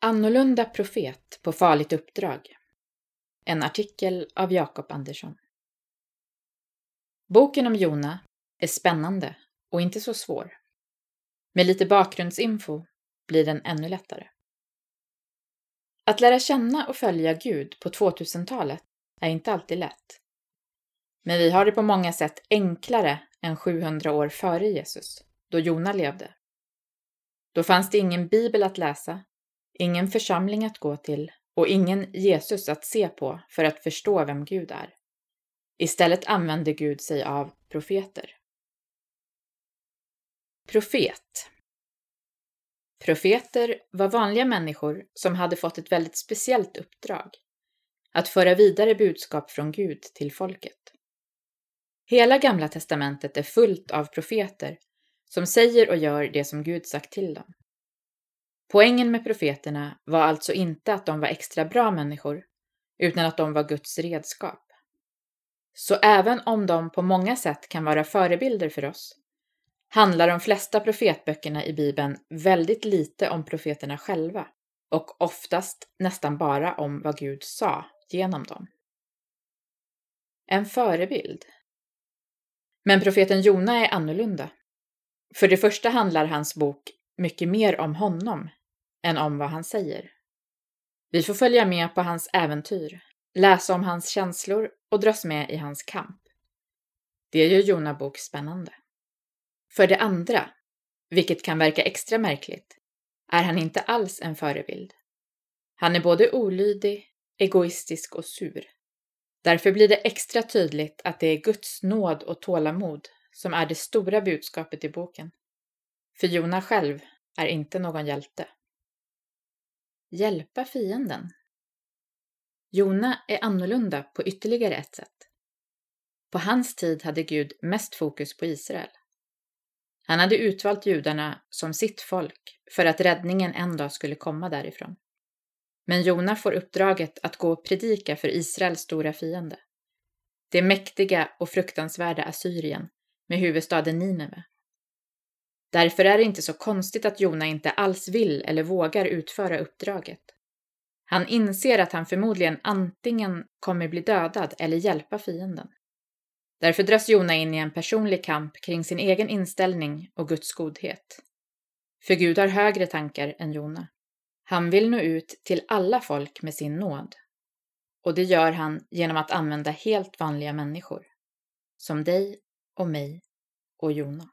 Annorlunda profet på farligt uppdrag. En artikel av Jakob Andersson. Boken om Jona är spännande och inte så svår. Med lite bakgrundsinfo blir den ännu lättare. Att lära känna och följa Gud på 2000-talet är inte alltid lätt. Men vi har det på många sätt enklare än 700 år före Jesus, då Jona levde. Då fanns det ingen bibel att läsa ingen församling att gå till och ingen Jesus att se på för att förstå vem Gud är. Istället använde Gud sig av profeter. Profet Profeter var vanliga människor som hade fått ett väldigt speciellt uppdrag. Att föra vidare budskap från Gud till folket. Hela Gamla testamentet är fullt av profeter som säger och gör det som Gud sagt till dem. Poängen med profeterna var alltså inte att de var extra bra människor, utan att de var Guds redskap. Så även om de på många sätt kan vara förebilder för oss, handlar de flesta profetböckerna i Bibeln väldigt lite om profeterna själva och oftast nästan bara om vad Gud sa genom dem. En förebild. Men profeten Jona är annorlunda. För det första handlar hans bok mycket mer om honom än om vad han säger. Vi får följa med på hans äventyr, läsa om hans känslor och dras med i hans kamp. Det gör Jona bok spännande. För det andra, vilket kan verka extra märkligt, är han inte alls en förebild. Han är både olydig, egoistisk och sur. Därför blir det extra tydligt att det är Guds nåd och tålamod som är det stora budskapet i boken. För Jona själv är inte någon hjälte. Hjälpa fienden. Jona är annorlunda på ytterligare ett sätt. På hans tid hade Gud mest fokus på Israel. Han hade utvalt judarna som sitt folk för att räddningen en dag skulle komma därifrån. Men Jona får uppdraget att gå och predika för Israels stora fiende. Det mäktiga och fruktansvärda Assyrien med huvudstaden Nineve. Därför är det inte så konstigt att Jona inte alls vill eller vågar utföra uppdraget. Han inser att han förmodligen antingen kommer bli dödad eller hjälpa fienden. Därför dras Jona in i en personlig kamp kring sin egen inställning och Guds godhet. För Gud har högre tankar än Jona. Han vill nå ut till alla folk med sin nåd. Och det gör han genom att använda helt vanliga människor. Som dig och mig och Jona.